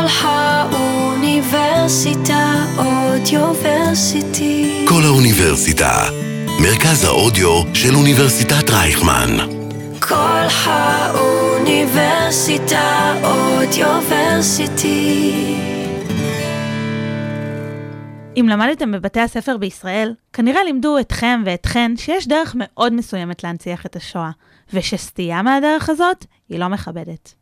כל האוניברסיטה אודיוורסיטי. כל האוניברסיטה, מרכז האודיו של אוניברסיטת רייכמן. כל האוניברסיטה אודיוורסיטי. אם למדתם בבתי הספר בישראל, כנראה לימדו אתכם ואתכן שיש דרך מאוד מסוימת להנציח את השואה, ושסטייה מהדרך הזאת היא לא מכבדת.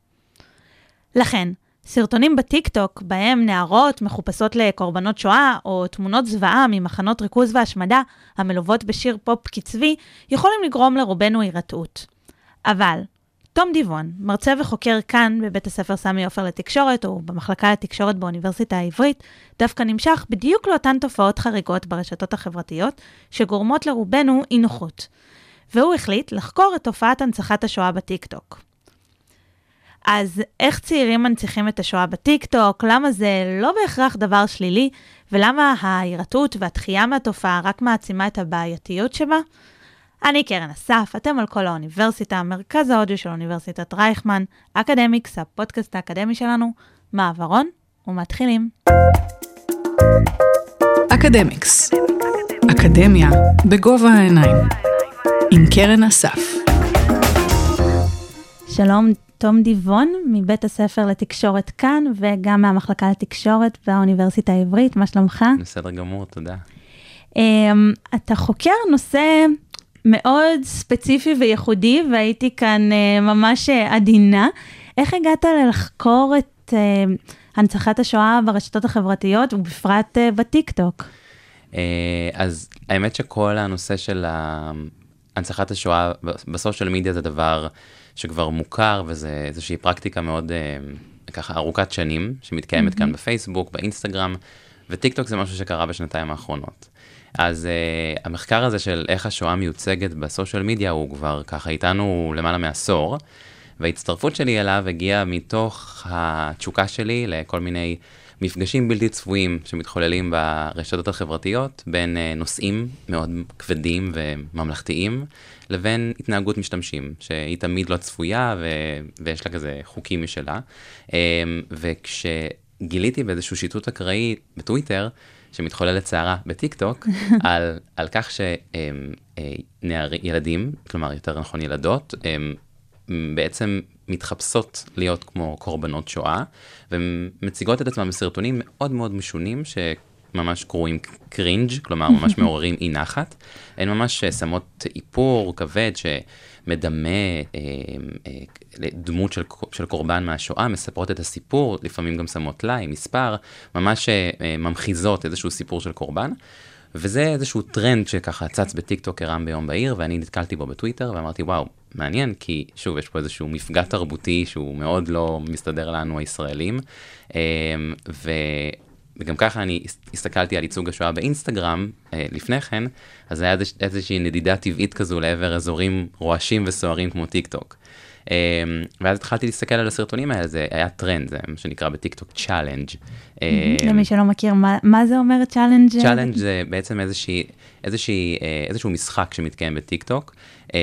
לכן, סרטונים בטיקטוק בהם נערות מחופשות לקורבנות שואה, או תמונות זוועה ממחנות ריכוז והשמדה המלוות בשיר פופ קצבי, יכולים לגרום לרובנו הירתעות. אבל, תום דיבון, מרצה וחוקר כאן בבית הספר סמי עופר לתקשורת, או במחלקה לתקשורת באוניברסיטה העברית, דווקא נמשך בדיוק לאותן תופעות חריגות ברשתות החברתיות, שגורמות לרובנו אי נוחות. והוא החליט לחקור את תופעת הנצחת השואה בטיקטוק. אז איך צעירים מנציחים את השואה בטיקטוק? למה זה לא בהכרח דבר שלילי? ולמה ההירתעות והדחייה מהתופעה רק מעצימה את הבעייתיות שבה? אני קרן אסף, אתם על קול האוניברסיטה, מרכז האודיו של אוניברסיטת רייכמן, אקדמיקס, הפודקאסט האקדמי שלנו, מעברון, ומתחילים. אקדמיקס, אקדמיה בגובה העיניים, עם קרן אסף. שלום, תום דיבון מבית הספר לתקשורת כאן, וגם מהמחלקה לתקשורת באוניברסיטה העברית, מה שלומך? בסדר גמור, תודה. Um, אתה חוקר נושא מאוד ספציפי וייחודי, והייתי כאן uh, ממש uh, עדינה. איך הגעת לחקור את uh, הנצחת השואה ברשתות החברתיות, ובפרט uh, בטיקטוק? Uh, אז האמת שכל הנושא של הנצחת השואה בסושיאל מדיה זה דבר שכבר מוכר, וזה איזושהי פרקטיקה מאוד uh, ככה ארוכת שנים, שמתקיימת mm-hmm. כאן בפייסבוק, באינסטגרם, וטיקטוק זה משהו שקרה בשנתיים האחרונות. אז uh, המחקר הזה של איך השואה מיוצגת בסושיאל מדיה הוא כבר ככה איתנו למעלה מעשור, וההצטרפות שלי אליו הגיעה מתוך התשוקה שלי לכל מיני מפגשים בלתי צפויים שמתחוללים ברשתות החברתיות בין uh, נושאים מאוד כבדים וממלכתיים לבין התנהגות משתמשים, שהיא תמיד לא צפויה ו... ויש לה כזה חוקים משלה. Um, וכשגיליתי באיזשהו שיטוט אקראי בטוויטר, שמתחוללת סערה בטיק טוק, על, על כך שילדים, אה, כלומר יותר נכון ילדות, בעצם מתחפשות להיות כמו קורבנות שואה, ומציגות את עצמם בסרטונים מאוד מאוד משונים, שממש קרויים cringe, כלומר ממש מעוררים אי נחת. הן ממש שמות איפור כבד שמדמה אה, אה, דמות של, של קורבן מהשואה, מספרות את הסיפור, לפעמים גם שמות עם מספר, ממש אה, ממחיזות איזשהו סיפור של קורבן. וזה איזשהו טרנד שככה צץ בטיקטוק כרעם ביום בהיר, ואני נתקלתי בו בטוויטר, ואמרתי, וואו, מעניין, כי שוב, יש פה איזשהו מפגע תרבותי שהוא מאוד לא מסתדר לנו הישראלים. אה, ו... וגם ככה אני הסתכלתי על ייצוג השואה באינסטגרם אה, לפני כן, אז היה איזושהי נדידה טבעית כזו לעבר אזורים רועשים וסוערים כמו טיק טוק. אמ, ואז התחלתי להסתכל על הסרטונים האלה, זה היה טרנד, זה מה שנקרא בטיקטוק challenge. למי שלא מכיר, מה, מה זה אומר challenge? challenge זה בעצם איזושהי, איזושהי, אה, איזשהו משחק שמתקיים בטיקטוק. אמ,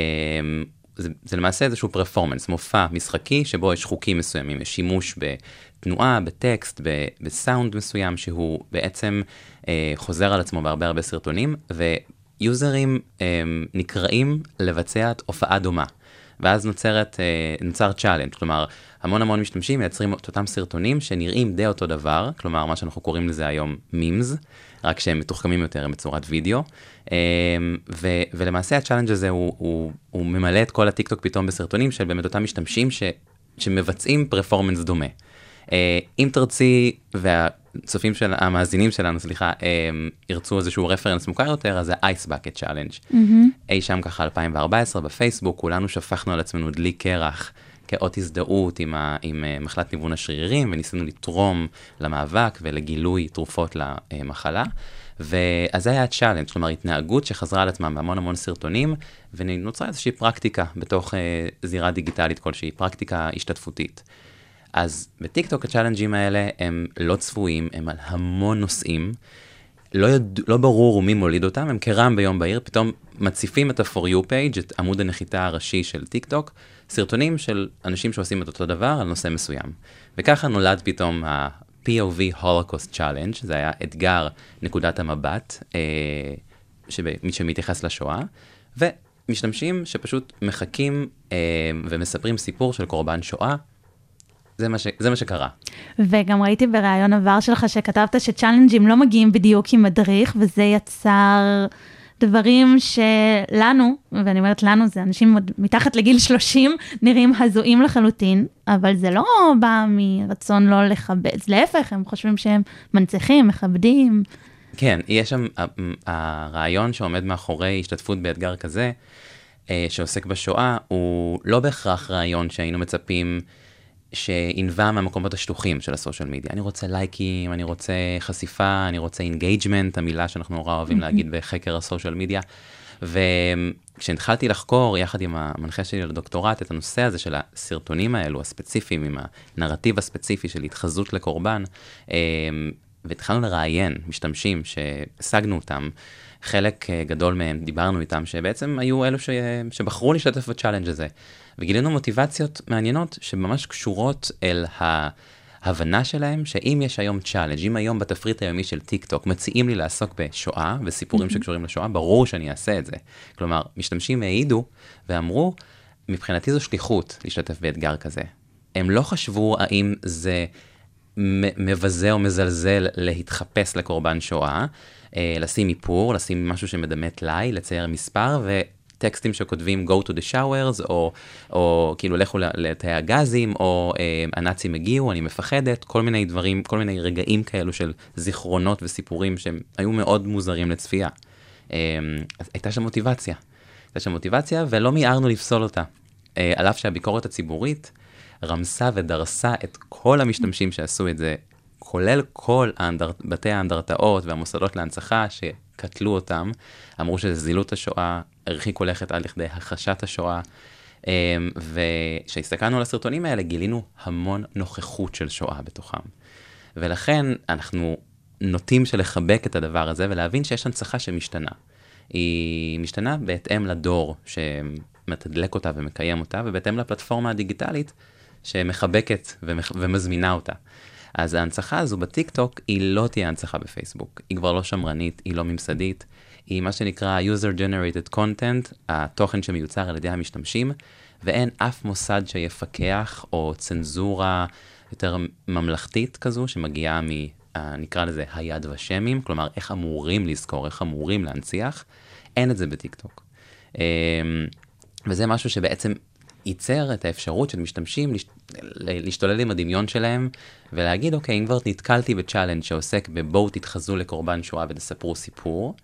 זה, זה למעשה איזשהו performance, מופע משחקי שבו יש חוקים מסוימים, יש שימוש בתנועה, בטקסט, בסאונד מסוים שהוא בעצם אה, חוזר על עצמו בהרבה הרבה סרטונים, ויוזרים אה, נקראים לבצע הופעה דומה. ואז נוצרת, אה, נוצר challenge, כלומר, המון המון משתמשים מייצרים את אותם סרטונים שנראים די אותו דבר, כלומר, מה שאנחנו קוראים לזה היום memes, רק שהם מתוחכמים יותר, הם בצורת וידאו. אה, ו, ולמעשה ה challenge הזה הוא, הוא, הוא ממלא את כל הטיקטוק פתאום בסרטונים של באמת אותם משתמשים ש, שמבצעים performance דומה. אה, אם תרצי, וה... הצופים של, המאזינים שלנו, סליחה, הם ירצו איזשהו reference מוכר יותר, אז זה Ice Bucket Challenge. אי שם ככה 2014 בפייסבוק, כולנו שפכנו על עצמנו דלי קרח. כאות הזדהות עם, ה, עם אה, מחלת ניוון השרירים, וניסינו לתרום למאבק ולגילוי תרופות למחלה. ואז זה היה ה challenge, כלומר התנהגות שחזרה על עצמה בהמון המון סרטונים, ונוצרה איזושהי פרקטיקה בתוך אה, זירה דיגיטלית כלשהי, פרקטיקה השתתפותית. אז בטיקטוק ה challenge ים האלה הם לא צפויים, הם על המון נושאים. לא, יד... לא ברור מי מוליד אותם, הם כרעם ביום בהיר, פתאום מציפים את ה for you page, את עמוד הנחיתה הראשי של טיק טוק, סרטונים של אנשים שעושים את אותו דבר על נושא מסוים. וככה נולד פתאום POV Holocaust Challenge, זה היה אתגר נקודת המבט אה, שבא, שמתייחס לשואה, ומשתמשים שפשוט מחכים אה, ומספרים סיפור של קורבן שואה. זה מה, ש, זה מה שקרה. וגם ראיתי בריאיון עבר שלך שכתבת שצ'אלנג'ים לא מגיעים בדיוק עם מדריך, וזה יצר דברים שלנו, ואני אומרת לנו, זה אנשים עוד מתחת לגיל 30, נראים הזויים לחלוטין, אבל זה לא בא מרצון לא לכבד, להפך, הם חושבים שהם מנציחים, מכבדים. כן, יש שם, הרעיון שעומד מאחורי השתתפות באתגר כזה, אה, שעוסק בשואה, הוא לא בהכרח רעיון שהיינו מצפים שינבע מהמקומות השטוחים של ה social media. אני רוצה לייקים, אני רוצה חשיפה, אני רוצה engagement, המילה שאנחנו נורא אוהבים להגיד בחקר ה social media. וכשהתחלתי לחקור יחד עם המנחה שלי לדוקטורט את הנושא הזה של הסרטונים האלו, הספציפיים, עם הנרטיב הספציפי של התחזות לקורבן, אמ, והתחלנו לראיין משתמשים שהשגנו אותם, חלק אה, גדול מהם, דיברנו איתם, שבעצם היו אלו ש... שבחרו להשתתף ב challenge הזה. וגילינו מוטיבציות מעניינות שממש קשורות אל ההבנה שלהם שאם יש היום challenge, אם היום בתפריט היומי של טיק טוק מציעים לי לעסוק בשואה וסיפורים שקשורים לשואה, ברור שאני אעשה את זה. כלומר, משתמשים העידו ואמרו, מבחינתי זו שליחות להשתתף באתגר כזה. הם לא חשבו האם זה מבזה או מזלזל להתחפש לקורבן שואה, אה, לשים איפור, לשים משהו שמדמה טלאי, לצייר מספר, טקסטים שכותבים go to the showers, או, או כאילו לכו לתאי הגזים, או אה, הנאצים הגיעו, אני מפחדת, כל מיני דברים, כל מיני רגעים כאלו של זיכרונות וסיפורים שהם היו מאוד מוזרים לצפייה. אה, הייתה שם מוטיבציה. הייתה שם מוטיבציה ולא מיהרנו לפסול אותה. אה, על אף שהביקורת הציבורית רמסה ודרסה את כל המשתמשים שעשו את זה, כולל כל האנדר, בתי האנדרטאות והמוסדות להנצחה שקטלו אותם, אמרו שזה זילות השואה, הרחיקו לכת עד לכדי הכחשת השואה. אמ, וכשהסתכלנו על הסרטונים האלה גילינו המון נוכחות של שואה בתוכם. ולכן אנחנו נוטים של לחבק את הדבר הזה ולהבין שיש הנצחה שמשתנה. היא משתנה בהתאם לדור שמתדלק אותה ומקיים אותה, ובהתאם לפלטפורמה הדיגיטלית שמחבקת ומזמינה אותה. אז ההנצחה הזו בטיק טוק היא לא תהיה הנצחה בפייסבוק. היא כבר לא שמרנית, היא לא ממסדית, היא מה שנקרא user generated content, התוכן שמיוצר על ידי המשתמשים, ואין אף מוסד שיפקח או צנזורה יותר ממלכתית כזו שמגיעה מ... נקרא לזה היד ושמים, כלומר איך אמורים לזכור, איך אמורים להנציח, אין את זה בטיקטוק. אמ, וזה משהו שבעצם ייצר את האפשרות של משתמשים להשתולל עם הדמיון שלהם ולהגיד, אוקיי, אם כבר נתקלתי בצ'אלנג' שעוסק בבואו תתחזו לקורבן שואה ותספרו סיפור,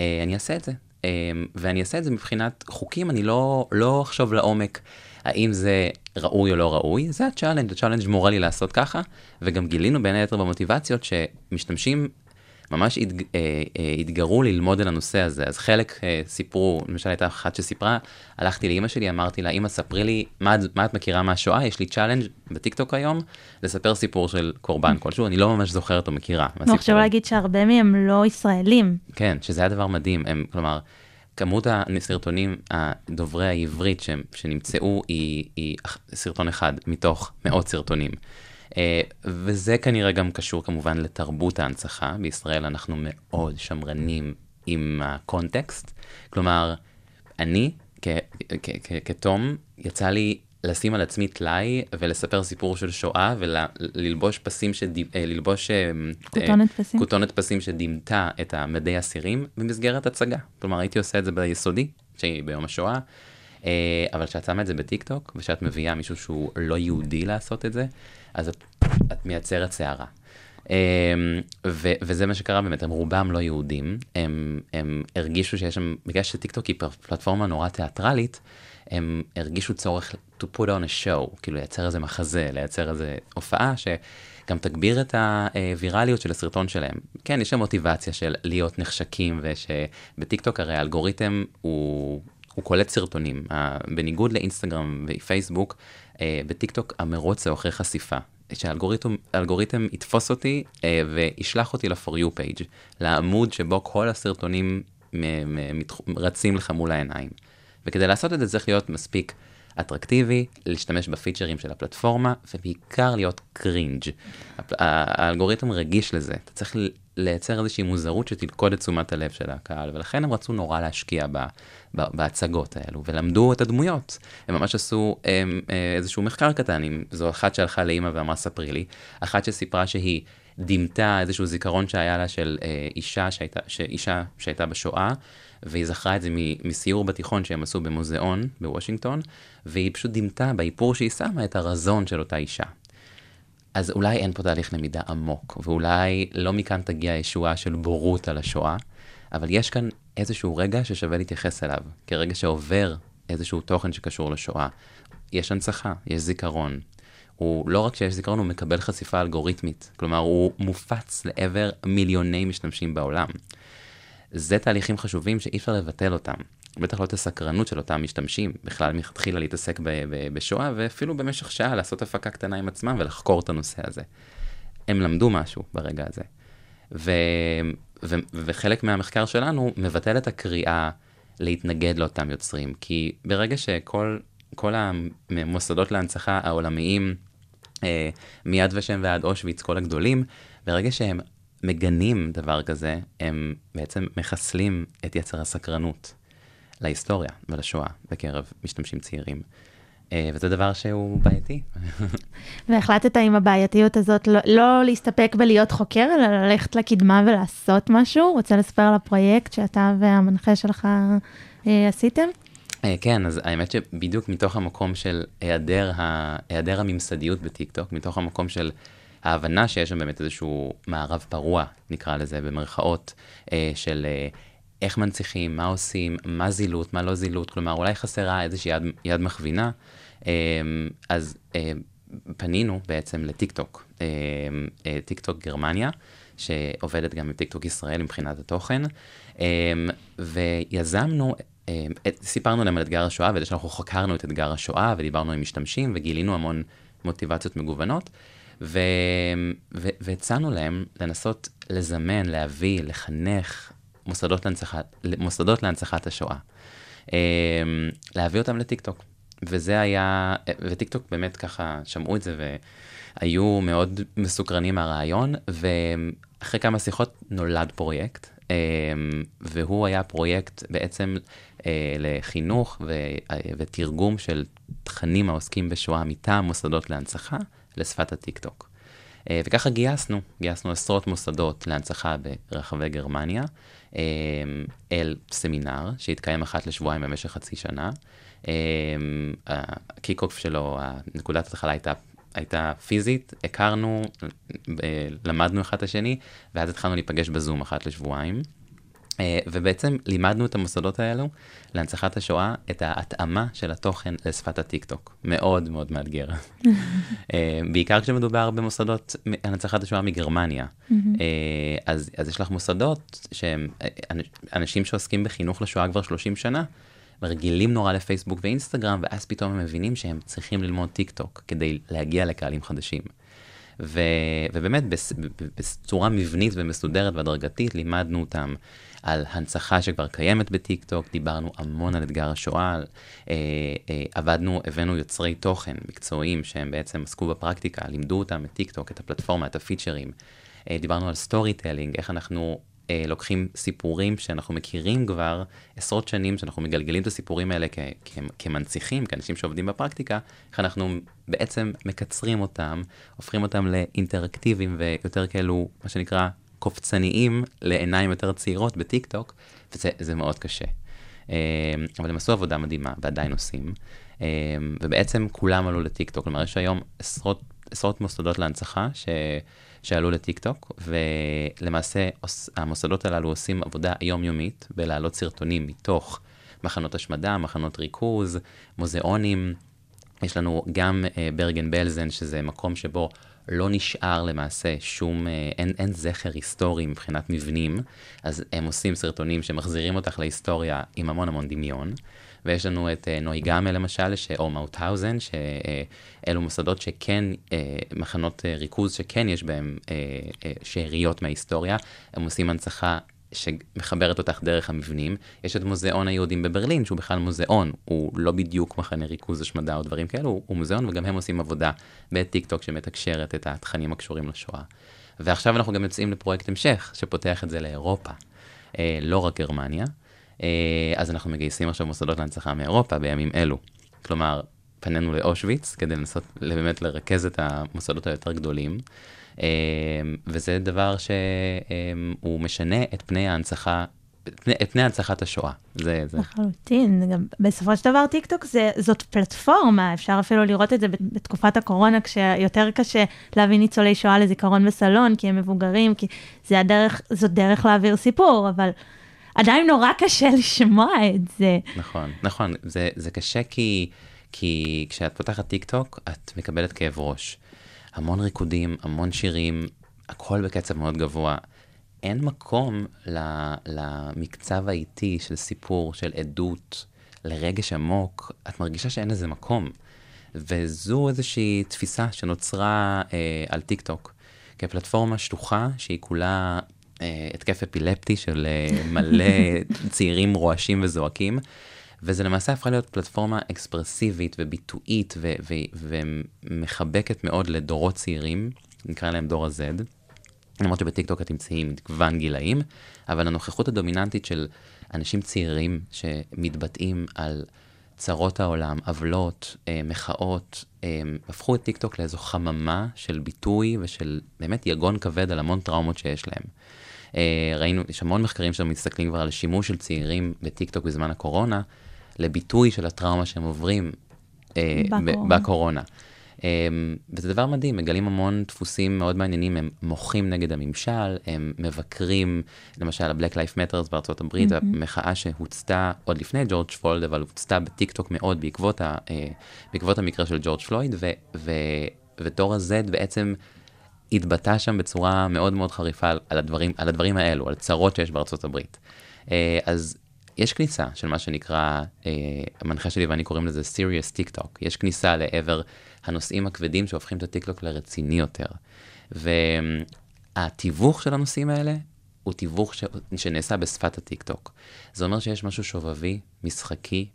אה, אני אעשה את זה. אה, ואני אעשה את זה מבחינת חוקים, אני לא, לא אחשוב לעומק האם זה ראוי או לא ראוי, זה הצ'אלנג', הצ'אלנג' מורה לי לעשות ככה, וגם גילינו בין היתר במוטיבציות שמשתמשים ממש הת, אה, אה, התגרו ללמוד על הנושא הזה. אז חלק אה, סיפרו, למשל הייתה אחת שסיפרה, הלכתי לאימא שלי, אמרתי לה, אימא, ספרי לי מה, מה את מכירה מהשואה, יש לי צ'אלנג' בטיקטוק היום, לספר סיפור של קורבן כלשהו, אני לא ממש זוכרת או מכירה. אני חושב להגיד שהרבה מהם לא ישראלים. כן, שזה היה דבר מדהים, הם, כלומר, כמות הסרטונים הדוברי העברית שנמצאו היא, היא סרטון אחד מתוך מאות סרטונים. אה, וזה כנראה גם קשור כמובן לתרבות ההנצחה. בישראל אנחנו מאוד שמרנים עם הקונטקסט. כלומר, אני כתום, יצא לי לשים על עצמי טלאי ולספר סיפור של שואה וללבוש פסים שדימ... אה. אה, כותונת פסים. כותונת פסים שדימתה את המדי אסירים במסגרת הצגה. כלומר, הייתי עושה את זה ביסודי, שהיא ביום השואה. אבל כשאת שמה את זה בטיקטוק, ושאת מביאה מישהו שהוא לא יהודי לעשות את זה, אז את, את מייצרת סערה. Um, ו- וזה מה שקרה באמת, הם רובם לא יהודים, הם, הם הרגישו שיש שם, בגלל שטיקטוק היא פלטפורמה נורא תיאטרלית, הם הרגישו צורך to put on a show, כאילו לייצר איזה מחזה, לייצר איזה הופעה שגם תגביר את הווירליות של הסרטון שלהם. כן, יש שם מוטיבציה של להיות נחשקים, ושבטיקטוק הרי האלגוריתם הוא, הוא קולט סרטונים, בניגוד לאינסטגרם ופייסבוק, אה, בטיקטוק המרוץ זה אחרי חשיפה. שהאלגוריתם יתפוס אותי אה, וישלח אותי ל-for you page, לעמוד שבו כל הסרטונים רצים לך מול העיניים. וכדי לעשות את זה צריך להיות מספיק אטרקטיבי, להשתמש בפיצ'רים של הפלטפורמה, ובעיקר להיות cringe. האלגוריתם רגיש לזה, אתה צריך לייצר איזושהי מוזרות שתלכוד את תשומת הלב של הקהל, ולכן הם רצו נורא להשקיע ב, ב, בהצגות האלו, ולמדו את הדמויות. הם ממש עשו הם, אה, איזשהו מחקר קטן, עם, זו אחת שהלכה לאימא ואמרה ספרי לי, אחת שסיפרה שהיא דימתה איזשהו זיכרון שהיה לה של אה, אישה, שהייתה, אישה שהייתה בשואה, והיא זכרה את זה מסיור בתיכון שהם עשו במוזיאון בוושינגטון, והיא פשוט דימתה באיפור שהיא שמה את הרזון של אותה אישה. אז אולי אין פה תהליך למידה עמוק, ואולי לא מכאן תגיע ישועה של בורות על השואה, אבל יש כאן איזשהו רגע ששווה להתייחס אליו, כרגע שעובר איזשהו תוכן שקשור לשואה. יש הנצחה, יש זיכרון. הוא לא רק שיש זיכרון, הוא מקבל חשיפה אלגוריתמית. כלומר, הוא מופץ לעבר מיליוני משתמשים בעולם. זה תהליכים חשובים שאי אפשר לבטל אותם. בטח לא את הסקרנות של אותם משתמשים, בכלל מלכתחילה להתעסק ב- ב- בשואה, ואפילו במשך שעה לעשות הפקה קטנה עם עצמם ולחקור את הנושא הזה. הם למדו משהו ברגע הזה. ו- ו- וחלק מהמחקר שלנו מבטל את הקריאה להתנגד לאותם יוצרים, כי ברגע שכל כל המוסדות להנצחה העולמיים, אה, מיד ושם ועד אושוויץ, כל הגדולים, ברגע שהם מגנים דבר כזה, הם בעצם מחסלים את יצר הסקרנות להיסטוריה ולשואה בקרב משתמשים צעירים. אה, וזה דבר שהוא בעייתי. והחלטת עם הבעייתיות הזאת לא, לא להסתפק בלהיות חוקר, אלא ללכת לקדמה ולעשות משהו? רוצה לספר על הפרויקט שאתה והמנחה שלך אה, עשיתם? אה, כן, אז האמת שבדיוק מתוך המקום של היעדר, ה... היעדר הממסדיות בטיקטוק, מתוך המקום של ההבנה שיש שם באמת איזשהו מערב פרוע, נקרא לזה במרכאות, אה, של אה, איך מנציחים, מה עושים, מה זילות, מה לא זילות, כלומר אולי חסרה איזושהי יד, יד מכווינה, אה, אז פנינו בעצם לטיקטוק, טיקטוק גרמניה, שעובדת גם עם טיקטוק ישראל מבחינת התוכן, ויזמנו סיפרנו להם על אתגר השואה, וזה שאנחנו חקרנו את אתגר השואה, ודיברנו עם משתמשים, וגילינו המון מוטיבציות מגוונות. והצענו להם לנסות לזמן, להביא, לחנך מוסדות, להנצחת, מוסדות להנצחת השואה. אמ, להביא אותם לטיקטוק. וזה היה, וטיקטוק באמת ככה שמעו את זה והיו מאוד מסוקרנים מהרעיון, ואחרי כמה שיחות נולד פרויקט, אמ, והוא היה פרויקט בעצם אה, לחינוך ותרגום של תכנים העוסקים בשואה מטעם מוסדות להנצחה. לשפת הטיקטוק. אה, וככה גייסנו, גייסנו עשרות מוסדות להנצחה ברחבי גרמניה, אה, אל סמינר שהתקיים אחת לשבועיים במשך חצי שנה. אה, הקיקוף שלו, נקודת התחלה הייתה, הייתה פיזית, הכרנו, למדנו אחד את השני, ואז התחלנו להיפגש בזום אחת לשבועיים. אה, ובעצם לימדנו את המוסדות האלו להנצחת השואה את ההתאמה של התוכן לשפת הטיקטוק. מאוד מאוד מאתגר. אה, בעיקר כשמדובר במוסדות הנצחת השואה מגרמניה. אה, אז, אז יש לך מוסדות שהם אנשים שעוסקים בחינוך לשואה כבר 30 שנה, רגילים נורא לפייסבוק ואינסטגרם, ואז פתאום הם מבינים שהם צריכים ללמוד טיק טוק כדי להגיע לקהלים חדשים. ו, ובאמת בצורה מבנית ומסודרת והדרגתית לימדנו אותם על הנצחה שכבר קיימת בטיקטוק, דיברנו המון על אתגר השואה, אה, אה, עבדנו, הבאנו יוצרי תוכן מקצועיים שהם בעצם עסקו בפרקטיקה, לימדו אותם את טיקטוק, את הפלטפורמה, את הפיצ'רים. אה, דיברנו על storytelling, איך אנחנו אה, לוקחים סיפורים שאנחנו מכירים כבר עשרות שנים, שאנחנו מגלגלים את הסיפורים האלה כ- כ- כמנציחים, כאנשים שעובדים בפרקטיקה, איך אנחנו בעצם מקצרים אותם, הופכים אותם לאינטראקטיביים ויותר כאלו, מה שנקרא, קופצניים לעיניים יותר צעירות בטיק טוק, וזה מאוד קשה. אה, אבל הם עשו עבודה מדהימה ועדיין עושים, אה, ובעצם כולם עלו לטיק טוק, כלומר יש היום עשרות, עשרות מוסדות להנצחה ש... שעלו לטיק טוק, ולמעשה המוסדות הללו עושים עבודה יומיומית בלהעלות סרטונים מתוך מחנות השמדה, מחנות ריכוז, מוזיאונים. יש לנו גם uh, ברגן בלזן, שזה מקום שבו לא נשאר למעשה שום, uh, אין, אין זכר היסטורי מבחינת מבנים, אז הם עושים סרטונים שמחזירים אותך להיסטוריה עם המון המון דמיון. ויש לנו את אה, נוי גאמה למשל, או מאוטהאוזן, שאלו מוסדות שכן, אה, מחנות אה, ריכוז שכן יש בהם שאריות מההיסטוריה, הם עושים הנצחה שמחברת אותך דרך המבנים. יש את מוזיאון היהודים בברלין, שהוא בכלל מוזיאון, הוא לא בדיוק מחנה ריכוז השמדה או דברים כאלו, הוא, מוזיאון, וגם הם עושים עבודה בטיק טוק שמתקשרת את התכנים הקשורים לשואה. ועכשיו אנחנו גם יוצאים לפרויקט המשך, שפותח את זה לאירופה, אה, לא רק גרמניה. אה, אז אנחנו מגייסים עכשיו מוסדות להנצחה מאירופה בימים אלו. כלומר, פנינו לאושוויץ כדי לנסות באמת לרכז את המוסדות היותר גדולים. אמ, וזה דבר שהוא משנה את פני ההנצחה את פני הנצחת השואה. זה, זה. לחלוטין, גם בסופו של דבר טיקטוק זה, זאת פלטפורמה, אפשר אפילו לראות את זה בתקופת הקורונה, כשיותר קשה להביא ניצולי שואה לזיכרון בסלון, כי הם מבוגרים, כי זה הדרך, זאת דרך להעביר סיפור, אבל עדיין נורא קשה לשמוע את זה. נכון, נכון, זה, זה קשה כי, כי כשאת פותחת טיקטוק, את מקבלת כאב ראש. המון ריקודים, המון שירים, הכל בקצב מאוד גבוה. אין מקום למקצב האיטי של סיפור, של עדות, לרגש עמוק. את מרגישה שאין לזה מקום. וזו איזושהי תפיסה שנוצרה אה, על טיק טוק, כפלטפורמה שטוחה שהיא כולה אה, התקף אפילפטי של אה, מלא צעירים רועשים וזועקים. וזה למעשה הפכה להיות פלטפורמה אקספרסיבית וביטואית ו- ו- ומחבקת מאוד לדורות צעירים, נקרא להם דור ה-Z. למרות שבטיקטוק את תמצאי מגוון גילאים, אבל הנוכחות הדומיננטית של אנשים צעירים שמתבטאים על צרות העולם, עוולות, אה, מחאות, אה, הפכו את טיקטוק לאיזו חממה של ביטוי ושל באמת יגון כבד על המון טראומות שיש להם. אה, ראינו, יש המון מחקרים שמסתכלים כבר על שימוש של צעירים בטיקטוק בזמן הקורונה, לביטוי של הטראומה שהם עוברים אה, בקורונה. בקורונה. אה, וזה דבר מדהים, מגלים המון דפוסים מאוד מעניינים, הם מוחים נגד הממשל, הם מבקרים, למשל ה-Black Life Matters בארצות הברית, mm-hmm. המחאה שהוצתה עוד לפני ג'ורג' פלויד, אבל הוצתה בטיקטוק מאוד בעקבות, ה, אה, בעקבות המקרה של ג'ורג' פלויד, ו, ו, ותור ה-Z בעצם התבטא שם בצורה מאוד מאוד חריפה על, על, הדברים, על הדברים האלו, על צרות שיש בארצות הברית. אז יש כניסה של מה שנקרא, אה, המנחה שלי ואני קוראים לזה serious TikTok. יש כניסה לעבר הנושאים הכבדים שהופכים את הטיקטוק לרציני יותר. והתיווך של הנושאים האלה הוא תיווך ש... שנעשה בשפת הטיקטוק. זה אומר שיש משהו שובבי, משחקי,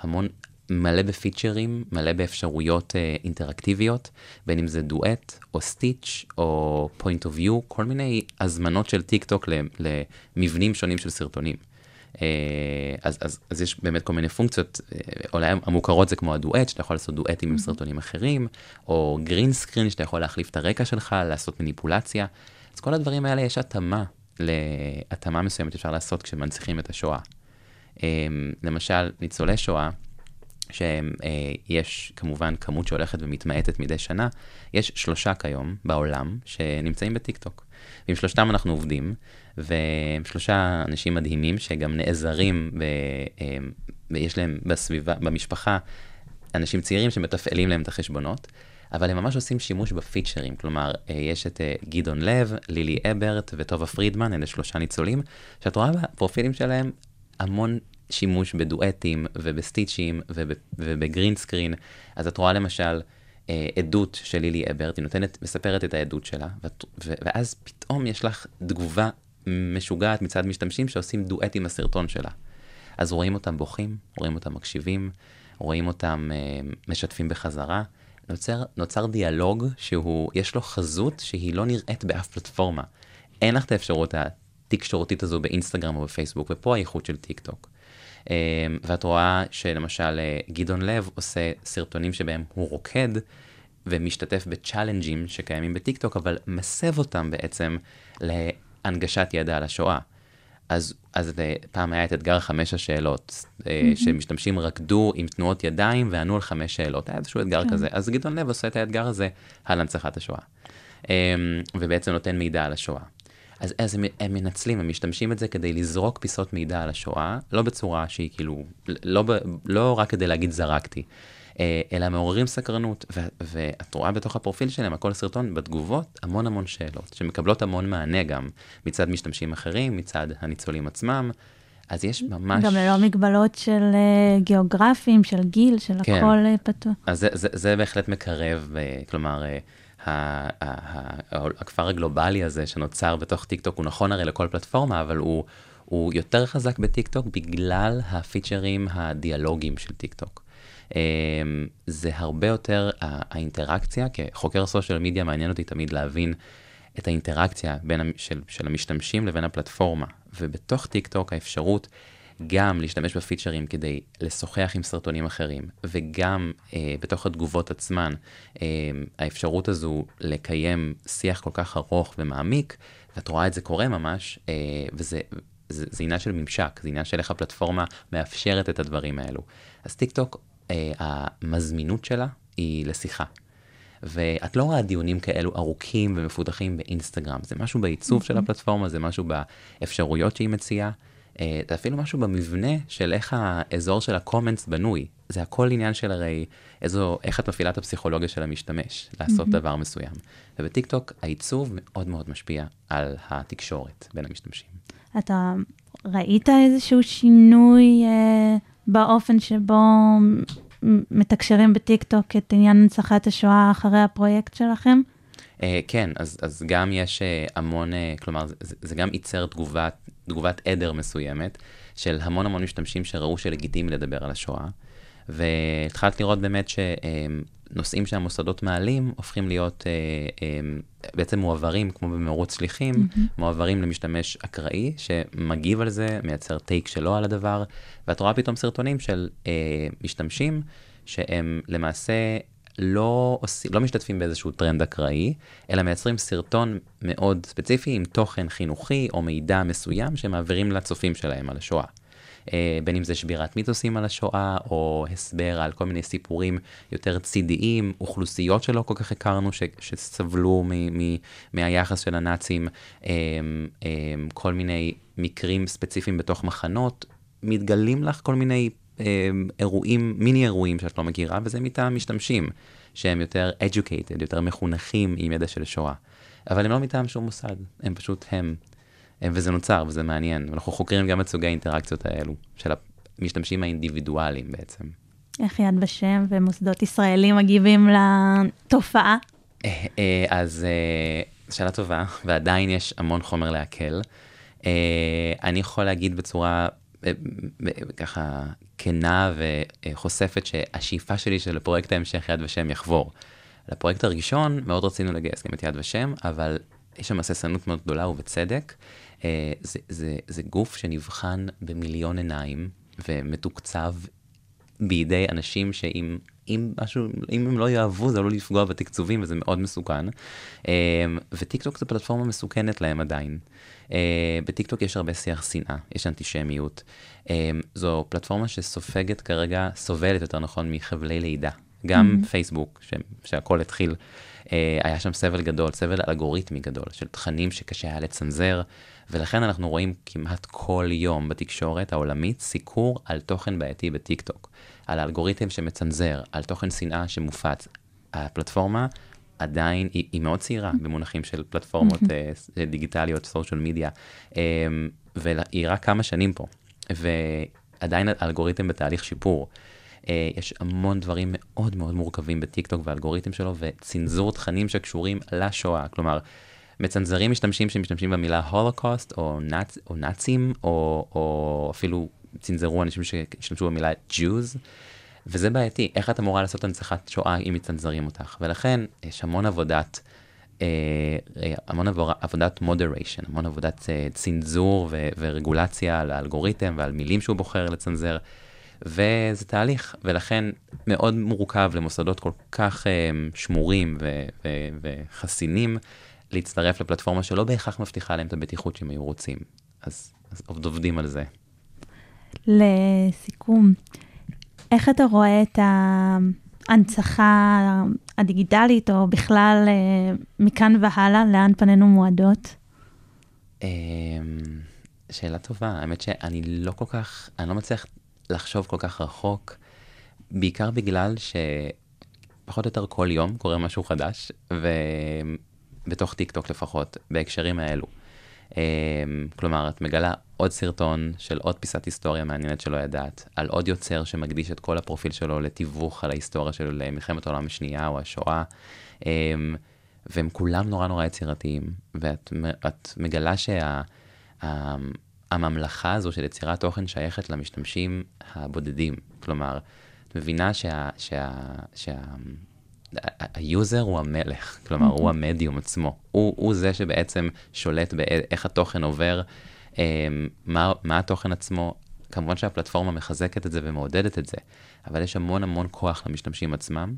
המון, מלא בפיצ'רים, מלא באפשרויות אה, אינטראקטיביות, בין אם זה דואט, או stitch, או point of view, כל מיני הזמנות של טיקטוק למבנים שונים של סרטונים. אה, אז, אז, אז יש באמת כל מיני פונקציות, אה, אולי המוכרות זה כמו הדואט, שאתה יכול לעשות דואטים עם mm-hmm. סרטונים אחרים, או green screen, שאתה יכול להחליף את הרקע שלך, לעשות מניפולציה. אז כל הדברים האלה יש התאמה, להתאמה מסוימת אפשר לעשות כשמנציחים את השואה. אה, למשל, ניצולי שואה, שיש כמובן כמות שהולכת ומתמעטת מדי שנה, יש שלושה כיום בעולם שנמצאים בטיקטוק. ועם שלושתם אנחנו עובדים, והם שלושה אנשים מדהימים שגם נעזרים, ב, ויש להם בסביבה, במשפחה, אנשים צעירים שמתפעלים להם את החשבונות. אבל הם ממש עושים שימוש בפיצ'רים, כלומר, אה, יש את אה, גדעון לב, לילי אברט וטובה פרידמן, אלה שלושה ניצולים, שאת רואה בפרופילים שלהם המון שימוש בדואטים ובסטיצ'ים ובגרין סקרין. אז את רואה למשל אה, עדות של לילי אברט, היא נותנת, מספרת את העדות שלה, ואז פתאום יש לך תגובה משוגעת מצד משתמשים שעושים דואט עם הסרטון שלה. אז רואים אותם בוכים, רואים אותם מקשיבים, רואים אותם אה, משתפים בחזרה. נוצר, נוצר דיאלוג שהוא, יש לו חזות שהיא לא נראית באף פלטפורמה. אין לך את האפשרות התקשורתית הזו באינסטגרם או בפייסבוק, ופה האיכות של טיק טוק. אה, ואת רואה שלמשל אה, גדעון לב עושה סרטונים שבהם הוא רוקד ומשתתף בצ'אלנג'ים שקיימים בטיק טוק, אבל מסב אותם בעצם הנגשת ידע על השואה. אז, אז פעם היה את אתגר חמש השאלות, mm-hmm. שמשתמשים רקדו עם תנועות ידיים וענו על חמש שאלות, היה איזשהו אתגר כן. כזה. אז גדעון לב עושה את האתגר הזה על הנצחת השואה, ובעצם נותן מידע על השואה. אז, אז הם, הם מנצלים, הם משתמשים את זה כדי לזרוק פיסות מידע על השואה, לא בצורה שהיא כאילו, לא, לא רק כדי להגיד זרקתי, אה, אלא מעוררים סקרנות, ו- ואת רואה בתוך הפרופיל שלהם, הכל סרטון, בתגובות, המון המון שאלות, שמקבלות המון מענה גם מצד משתמשים אחרים, מצד הניצולים עצמם. אז יש ממש... גם ללא מגבלות של אה, גיאוגרפיה, של גיל, של כן. הכל אה, פתוח. אז זה, זה, זה בהחלט מקרב, אה, כלומר, אה, הכפר הגלובלי הזה שנוצר בתוך טיק טוק הוא נכון הרי לכל פלטפורמה, אבל הוא, הוא יותר חזק בטיק טוק בגלל הפיצ'רים הדיאלוגיים של טיק טוק. אמ, זה הרבה יותר האינטראקציה, כחוקר social media מעניין אותי תמיד להבין את האינטראקציה בין, של, של המשתמשים לבין הפלטפורמה. ובתוך טיק טוק האפשרות גם להשתמש בפיצ'רים כדי לשוחח עם סרטונים אחרים, וגם אה, בתוך התגובות עצמן, אה, האפשרות הזו לקיים שיח כל כך ארוך ומעמיק, ואת רואה את זה קורה ממש, אה, וזה... זה, זה עניין של ממשק, זה עניין של איך הפלטפורמה מאפשרת את הדברים האלו. אז טיק טוק, אה, המזמינות שלה היא לשיחה. ואת לא רואה דיונים כאלו ארוכים ומפותחים באינסטגרם, זה משהו בעיצוב של הפלטפורמה, זה משהו באפשרויות שהיא מציעה, זה אפילו משהו במבנה של איך האזור של הקומנטס בנוי. זה הכל עניין של הרי איזו, איך את מפעילה את הפסיכולוגיה של המשתמש לעשות mm-hmm. דבר מסוים. ובטיק טוק העיצוב מאוד מאוד משפיע על התקשורת בין המשתמשים. אתה ראית איזשהו שינוי אה, באופן שבו מתקשרים בטיק טוק את עניין הנצחת השואה אחרי הפרויקט שלכם? Uh, כן, אז, אז גם יש uh, המון, uh, כלומר, זה, זה גם ייצר תגובת, תגובת עדר מסוימת של המון המון משתמשים שראו שלגיטימי לדבר על השואה. והתחלת לראות באמת שנושאים שהמוסדות מעלים הופכים להיות בעצם מועברים, כמו במרוץ שליחים, mm-hmm. מועברים למשתמש אקראי שמגיב על זה, מייצר טייק שלו על הדבר, ואת רואה פתאום סרטונים של משתמשים שהם למעשה לא, עושים, לא משתתפים באיזשהו טרנד אקראי, אלא מייצרים סרטון מאוד ספציפי עם תוכן חינוכי או מידע מסוים שמעבירים לצופים שלהם על השואה. Uh, בין אם זה שבירת מיתוסים על השואה, או הסבר על כל מיני סיפורים יותר צידיים, אוכלוסיות שלא כל כך הכרנו, ש, שסבלו מ, מ, מהיחס של הנאצים, um, um, כל מיני מקרים ספציפיים בתוך מחנות, מתגלים לך כל מיני אירועים, מיני אירועים שאת לא מכירה, וזה מטעם משתמשים, שהם יותר educated, יותר מחונכים עם ידע של שואה. אבל הם לא מטעם שום מוסד, הם פשוט הם. הם וזה נוצר, וזה מעניין. אנחנו חוקרים גם את סוגי האינטראקציות האלו, של המשתמשים האינדיבידואליים בעצם. איך יד ושם ומוסדות ישראלים מגיבים לתופעה? אה, אה, אז אה, שאלה טובה, ועדיין יש המון חומר להקל. אני יכול להגיד בצורה ככה כנה וחושפת שהשאיפה שלי שלפרויקט ההמשך יד ושם יחבור. לפרויקט הראשון מאוד רצינו לגייס גם את יד ושם, אבל יש שם הססנות מאוד גדולה ובצדק. אה, זה, זה, זה גוף שנבחן במיליון עיניים ומתוקצב בידי אנשים שאם אם משהו, אם הם לא יאהבו זה עלול לפגוע בתקצובים וזה מאוד מסוכן. אה, וטיקטוק זו פלטפורמה מסוכנת להם עדיין. אה, בטיקטוק יש הרבה שיח שנאה, יש אנטישמיות. אה, זו פלטפורמה שסופגת כרגע, סובלת יותר נכון מחבלי לידה. גם mm-hmm. פייסבוק, ש, שהכל התחיל, היה שם סבל גדול, סבל אלגוריתמי גדול, של תכנים שקשה היה לצנזר, ולכן אנחנו רואים כמעט כל יום בתקשורת העולמית סיקור על תוכן בעייתי בטיקטוק. על האלגוריתם שמצנזר, על תוכן שנאה שמופץ. הפלטפורמה עדיין, היא, היא מאוד צעירה במונחים של פלטפורמות uh, דיגיטליות, סושיאל מדיה, um, והיא רק כמה שנים פה, ועדיין האלגוריתם בתהליך שיפור. Uh, יש המון דברים מאוד מאוד מורכבים בטיקטוק והאלגוריתם שלו, וצנזור תכנים שקשורים לשואה, כלומר, מצנזרים משתמשים שמשתמשים במילה הולוקוסט, או, נאצ, או נאצים, או, או אפילו צנזרו אנשים שהשתמשו במילה Jews, וזה בעייתי, איך את אמורה לעשות הנצחת שואה אם מצנזרים אותך? ולכן יש המון עבודת, אה, אה המון עבודת moderation, המון עבודת אה, צנזור ו- ורגולציה על האלגוריתם ועל מילים שהוא בוחר לצנזר, וזה תהליך, ולכן מאוד מורכב למוסדות כל כך שמורים ו- ו- וחסינים להצטרף לפלטפורמה שלא בהכרח מבטיחה להם את הבטיחות שהם היו רוצים. אז, אז עובדים על זה. לסיכום, איך אתה רואה את ההנצחה הדיגיטלית, או בכלל אה, מכאן והלאה, לאן פנינו מועדות? אמ, שאלה טובה, האמת שאני לא כל כך, אני לא מצליח לחשוב כל כך רחוק, בעיקר בגלל שפחות או יותר כל יום קורה משהו חדש, ובתוך טיק טוק לפחות, בהקשרים האלו. אמ, כלומר, את מגלה עוד סרטון של עוד פיסת היסטוריה מעניינת שלא ידעת, על עוד יוצר שמקדיש את כל הפרופיל שלו לתיווך על ההיסטוריה של מלחמת העולם השנייה או השואה. אמ, והם כולם נורא נורא יצירתיים, ואת את מגלה שהממלכה הזו של יצירת תוכן שייכת למשתמשים הבודדים. כלומר, את מבינה שה... שה, שה ה user הוא המלך, כלומר, הוא המדיום עצמו. הוא, הוא זה שבעצם שולט באיך התוכן עובר, מה, מה התוכן עצמו. כמובן שהפלטפורמה מחזקת את זה ומעודדת את זה, אבל יש המון המון כוח למשתמשים עצמם,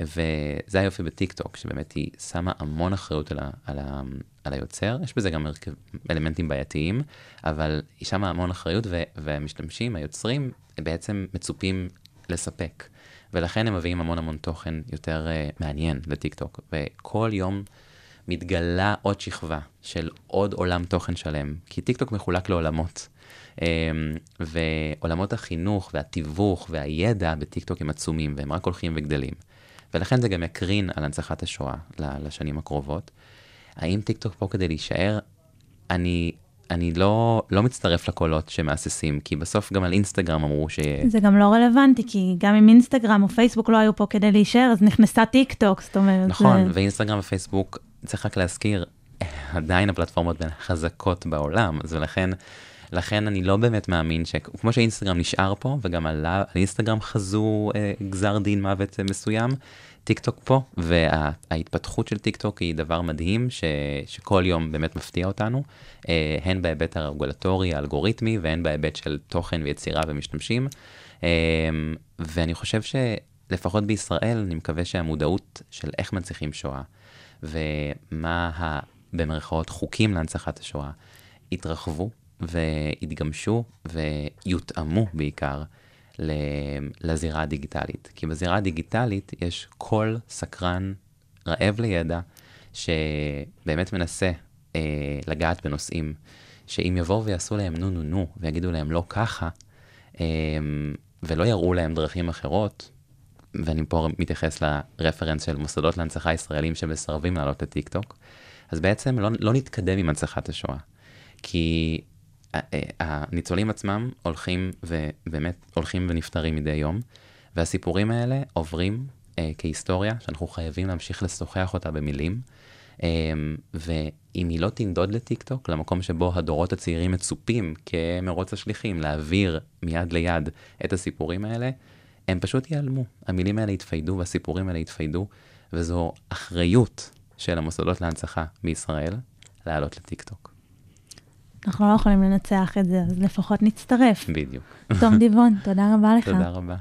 וזה היופי בטיקטוק, שבאמת היא שמה המון אחריות על, ה, על, ה, על היוצר, יש בזה גם אלמנטים בעייתיים, אבל היא שמה המון אחריות, ו, והמשתמשים, היוצרים, בעצם מצופים לספק. ולכן הם מביאים המון המון תוכן יותר אה, מעניין לטיקטוק. וכל יום מתגלה עוד שכבה של עוד עולם תוכן שלם, כי טיקטוק מחולק לעולמות. אמ, ועולמות החינוך והתיווך והידע בטיקטוק הם עצומים, והם רק הולכים וגדלים. ולכן זה גם יקרין על הנצחת השואה לשנים הקרובות. האם טיקטוק פה כדי להישאר? אני אני לא, לא מצטרף לקולות שמהססים, כי בסוף גם על אינסטגרם אמרו ש... זה גם לא רלוונטי, כי גם אם אינסטגרם או פייסבוק לא היו פה כדי להישאר, אז נכנסה טיק טוק, זאת אומרת... נכון, זה... ואינסטגרם ופייסבוק, צריך רק להזכיר, עדיין הפלטפורמות בין החזקות בעולם, אז לכן, לכן אני לא באמת מאמין ש... כמו שאינסטגרם נשאר פה, וגם על אינסטגרם חזו אה, גזר דין מוות מסוים, טיק טוק פה, וההתפתחות של טיק טוק היא דבר מדהים, ש, שכל יום באמת מפתיע אותנו, אה, הן בהיבט הרגולטורי, האלגוריתמי, והן בהיבט של תוכן ויצירה ומשתמשים. אה, ואני חושב שלפחות בישראל, אני מקווה שהמודעות של איך מנציחים שואה, ומה ה... במרכאות חוקים להנצחת השואה, יתרחבו ויתגמשו ויותאמו בעיקר לזירה הדיגיטלית. כי בזירה הדיגיטלית יש קול סקרן, רעב לידע, שבאמת מנסה אה, לגעת בנושאים, שאם יבואו ויעשו להם נו נו נו, ויגידו להם לא ככה, אה, ולא יראו להם דרכים אחרות, ואני פה מתייחס לרפרנס של מוסדות להנצחה ישראלים שמסרבים לעלות לטיקטוק, אז בעצם לא, לא נתקדם עם הנצחת השואה. כי הניצולים עצמם הולכים ובאמת הולכים ונפטרים מדי יום, והסיפורים האלה עוברים אה, כהיסטוריה שאנחנו חייבים להמשיך לשוחח אותה במילים. אה, ואם היא לא תנדוד לטיקטוק, למקום שבו הדורות הצעירים מצופים כמרוץ השליחים להעביר מיד ליד את הסיפורים האלה, הם פשוט ייעלמו. המילים האלה יתפיידו והסיפורים האלה יתפיידו, וזו אחריות של המוסדות להנצחה בישראל לעלות לטיקטוק. אנחנו לא יכולים לנצח את זה, אז לפחות נצטרף. בדיוק. תום דיבון, תודה רבה לך. תודה רבה.